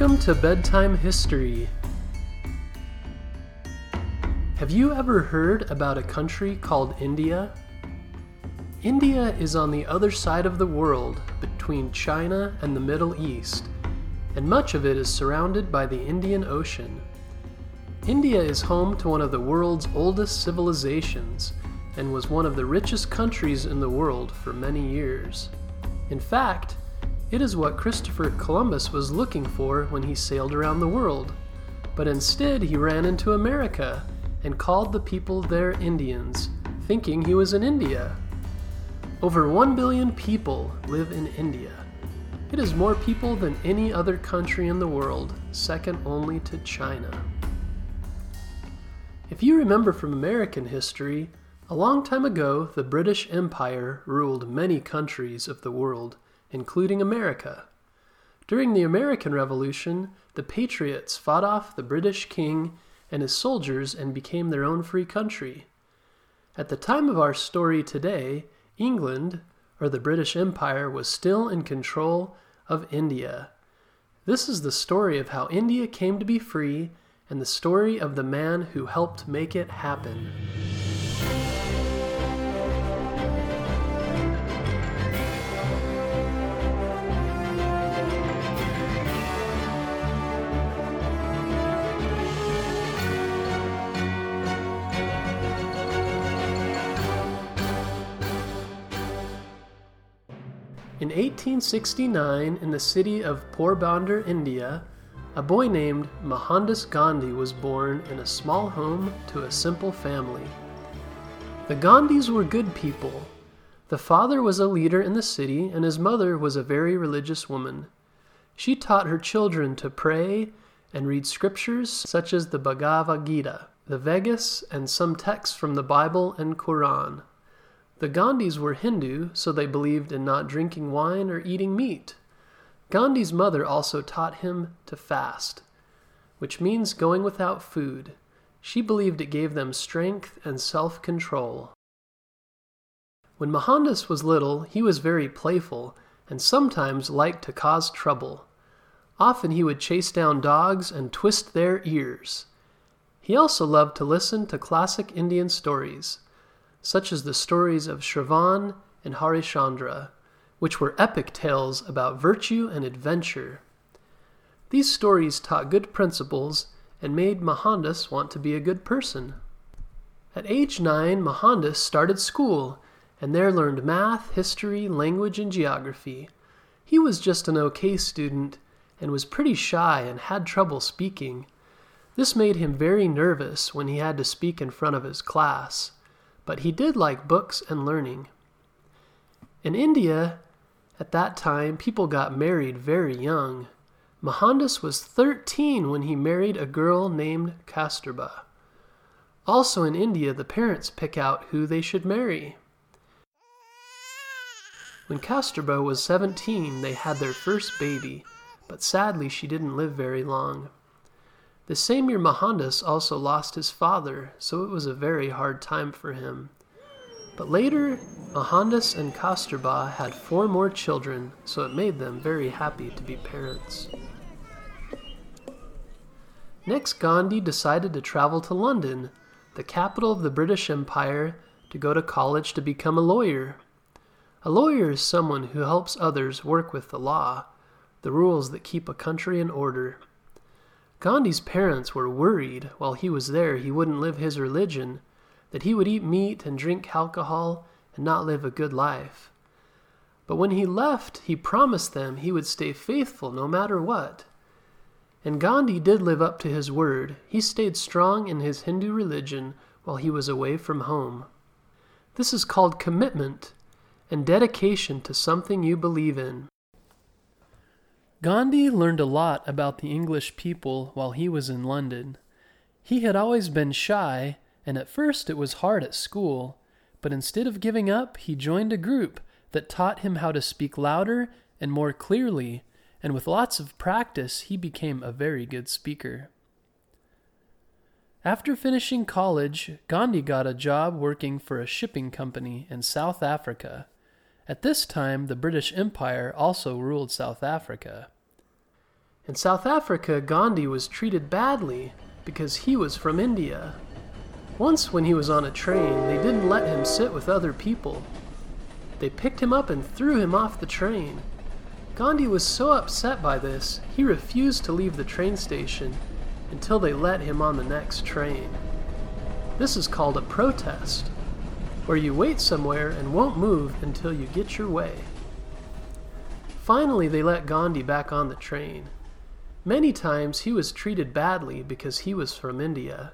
Welcome to Bedtime History. Have you ever heard about a country called India? India is on the other side of the world between China and the Middle East, and much of it is surrounded by the Indian Ocean. India is home to one of the world's oldest civilizations and was one of the richest countries in the world for many years. In fact, it is what Christopher Columbus was looking for when he sailed around the world. But instead, he ran into America and called the people there Indians, thinking he was in India. Over 1 billion people live in India. It is more people than any other country in the world, second only to China. If you remember from American history, a long time ago the British Empire ruled many countries of the world including America. During the American Revolution, the Patriots fought off the British king and his soldiers and became their own free country. At the time of our story today, England, or the British Empire, was still in control of India. This is the story of how India came to be free and the story of the man who helped make it happen. In 1869, in the city of Porbandar, India, a boy named Mohandas Gandhi was born in a small home to a simple family. The Gandhis were good people. The father was a leader in the city, and his mother was a very religious woman. She taught her children to pray and read scriptures such as the Bhagavad Gita, the Vedas, and some texts from the Bible and Quran. The Gandhis were Hindu, so they believed in not drinking wine or eating meat. Gandhi's mother also taught him to fast, which means going without food. She believed it gave them strength and self control. When Mohandas was little, he was very playful and sometimes liked to cause trouble. Often he would chase down dogs and twist their ears. He also loved to listen to classic Indian stories such as the stories of Shravan and Harishchandra, which were epic tales about virtue and adventure. These stories taught good principles and made Mohandas want to be a good person. At age nine, Mohandas started school and there learned math, history, language, and geography. He was just an okay student and was pretty shy and had trouble speaking. This made him very nervous when he had to speak in front of his class but he did like books and learning. In India, at that time, people got married very young. Mohandas was 13 when he married a girl named Kasturba. Also in India, the parents pick out who they should marry. When Kasturba was 17, they had their first baby, but sadly she didn't live very long. The same year, Mohandas also lost his father, so it was a very hard time for him. But later, Mohandas and Kasturba had four more children, so it made them very happy to be parents. Next, Gandhi decided to travel to London, the capital of the British Empire, to go to college to become a lawyer. A lawyer is someone who helps others work with the law, the rules that keep a country in order. Gandhi's parents were worried while he was there he wouldn't live his religion, that he would eat meat and drink alcohol and not live a good life. But when he left, he promised them he would stay faithful no matter what. And Gandhi did live up to his word. He stayed strong in his Hindu religion while he was away from home. This is called commitment and dedication to something you believe in. Gandhi learned a lot about the English people while he was in London. He had always been shy, and at first it was hard at school, but instead of giving up, he joined a group that taught him how to speak louder and more clearly, and with lots of practice, he became a very good speaker. After finishing college, Gandhi got a job working for a shipping company in South Africa. At this time, the British Empire also ruled South Africa. In South Africa, Gandhi was treated badly because he was from India. Once, when he was on a train, they didn't let him sit with other people. They picked him up and threw him off the train. Gandhi was so upset by this, he refused to leave the train station until they let him on the next train. This is called a protest, where you wait somewhere and won't move until you get your way. Finally, they let Gandhi back on the train. Many times he was treated badly because he was from India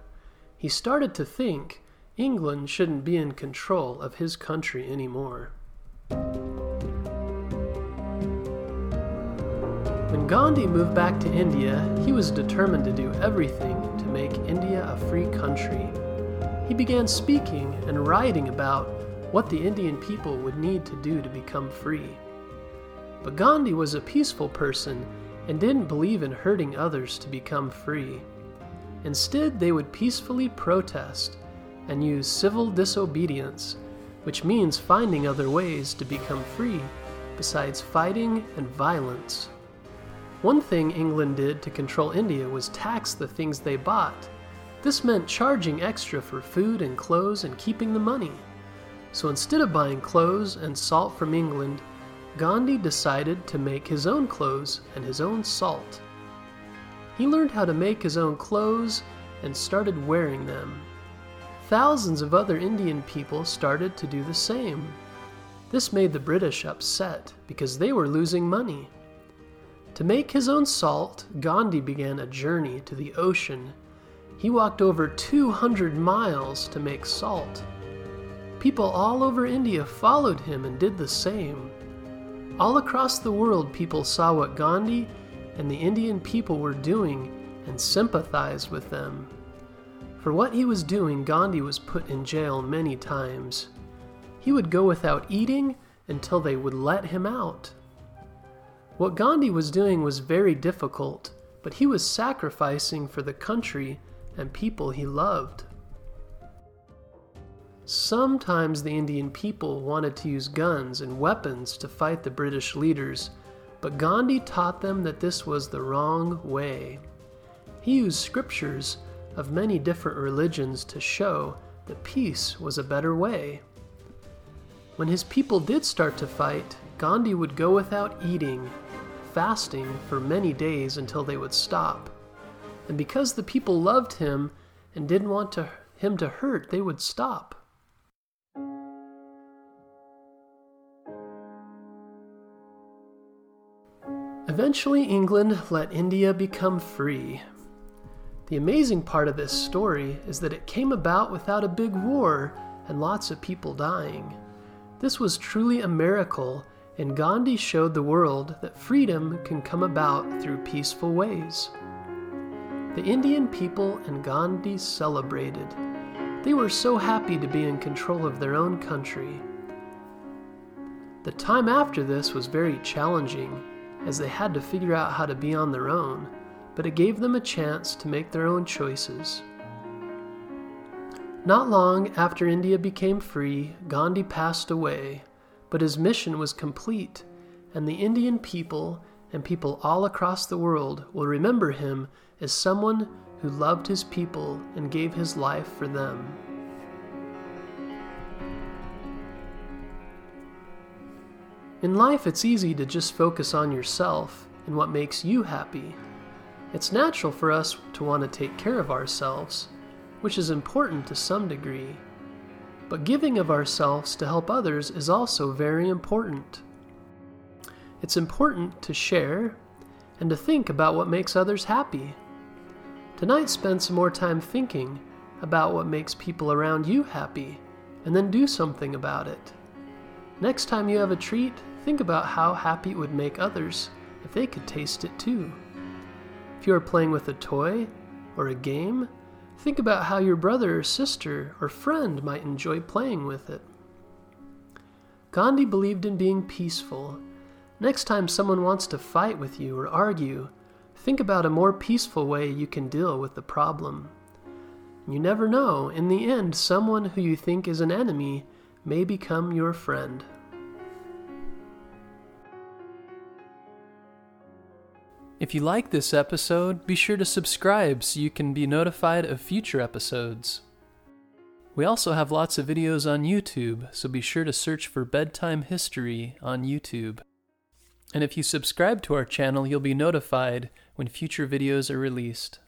he started to think England shouldn't be in control of his country anymore. When Gandhi moved back to India, he was determined to do everything to make India a free country. He began speaking and writing about what the Indian people would need to do to become free. But Gandhi was a peaceful person and didn't believe in hurting others to become free. Instead, they would peacefully protest and use civil disobedience, which means finding other ways to become free besides fighting and violence. One thing England did to control India was tax the things they bought. This meant charging extra for food and clothes and keeping the money. So instead of buying clothes and salt from England, Gandhi decided to make his own clothes and his own salt. He learned how to make his own clothes and started wearing them. Thousands of other Indian people started to do the same. This made the British upset because they were losing money. To make his own salt, Gandhi began a journey to the ocean. He walked over 200 miles to make salt. People all over India followed him and did the same. All across the world, people saw what Gandhi and the Indian people were doing and sympathized with them. For what he was doing, Gandhi was put in jail many times. He would go without eating until they would let him out. What Gandhi was doing was very difficult, but he was sacrificing for the country and people he loved. Sometimes the Indian people wanted to use guns and weapons to fight the British leaders but Gandhi taught them that this was the wrong way. He used scriptures of many different religions to show that peace was a better way. When his people did start to fight, Gandhi would go without eating, fasting for many days until they would stop. And because the people loved him and didn't want to, him to hurt, they would stop. Eventually, England let India become free. The amazing part of this story is that it came about without a big war and lots of people dying. This was truly a miracle, and Gandhi showed the world that freedom can come about through peaceful ways. The Indian people and Gandhi celebrated. They were so happy to be in control of their own country. The time after this was very challenging as they had to figure out how to be on their own, but it gave them a chance to make their own choices. Not long after India became free, Gandhi passed away, but his mission was complete, and the Indian people and people all across the world will remember him as someone who loved his people and gave his life for them. In life, it's easy to just focus on yourself and what makes you happy. It's natural for us to want to take care of ourselves, which is important to some degree. But giving of ourselves to help others is also very important. It's important to share and to think about what makes others happy. Tonight, spend some more time thinking about what makes people around you happy and then do something about it. Next time you have a treat, think about how happy it would make others if they could taste it too. If you are playing with a toy or a game, think about how your brother or sister or friend might enjoy playing with it. Gandhi believed in being peaceful. Next time someone wants to fight with you or argue, think about a more peaceful way you can deal with the problem. You never know, in the end, someone who you think is an enemy may become your friend. If you like this episode, be sure to subscribe so you can be notified of future episodes. We also have lots of videos on YouTube, so be sure to search for Bedtime History on YouTube. And if you subscribe to our channel, you'll be notified when future videos are released.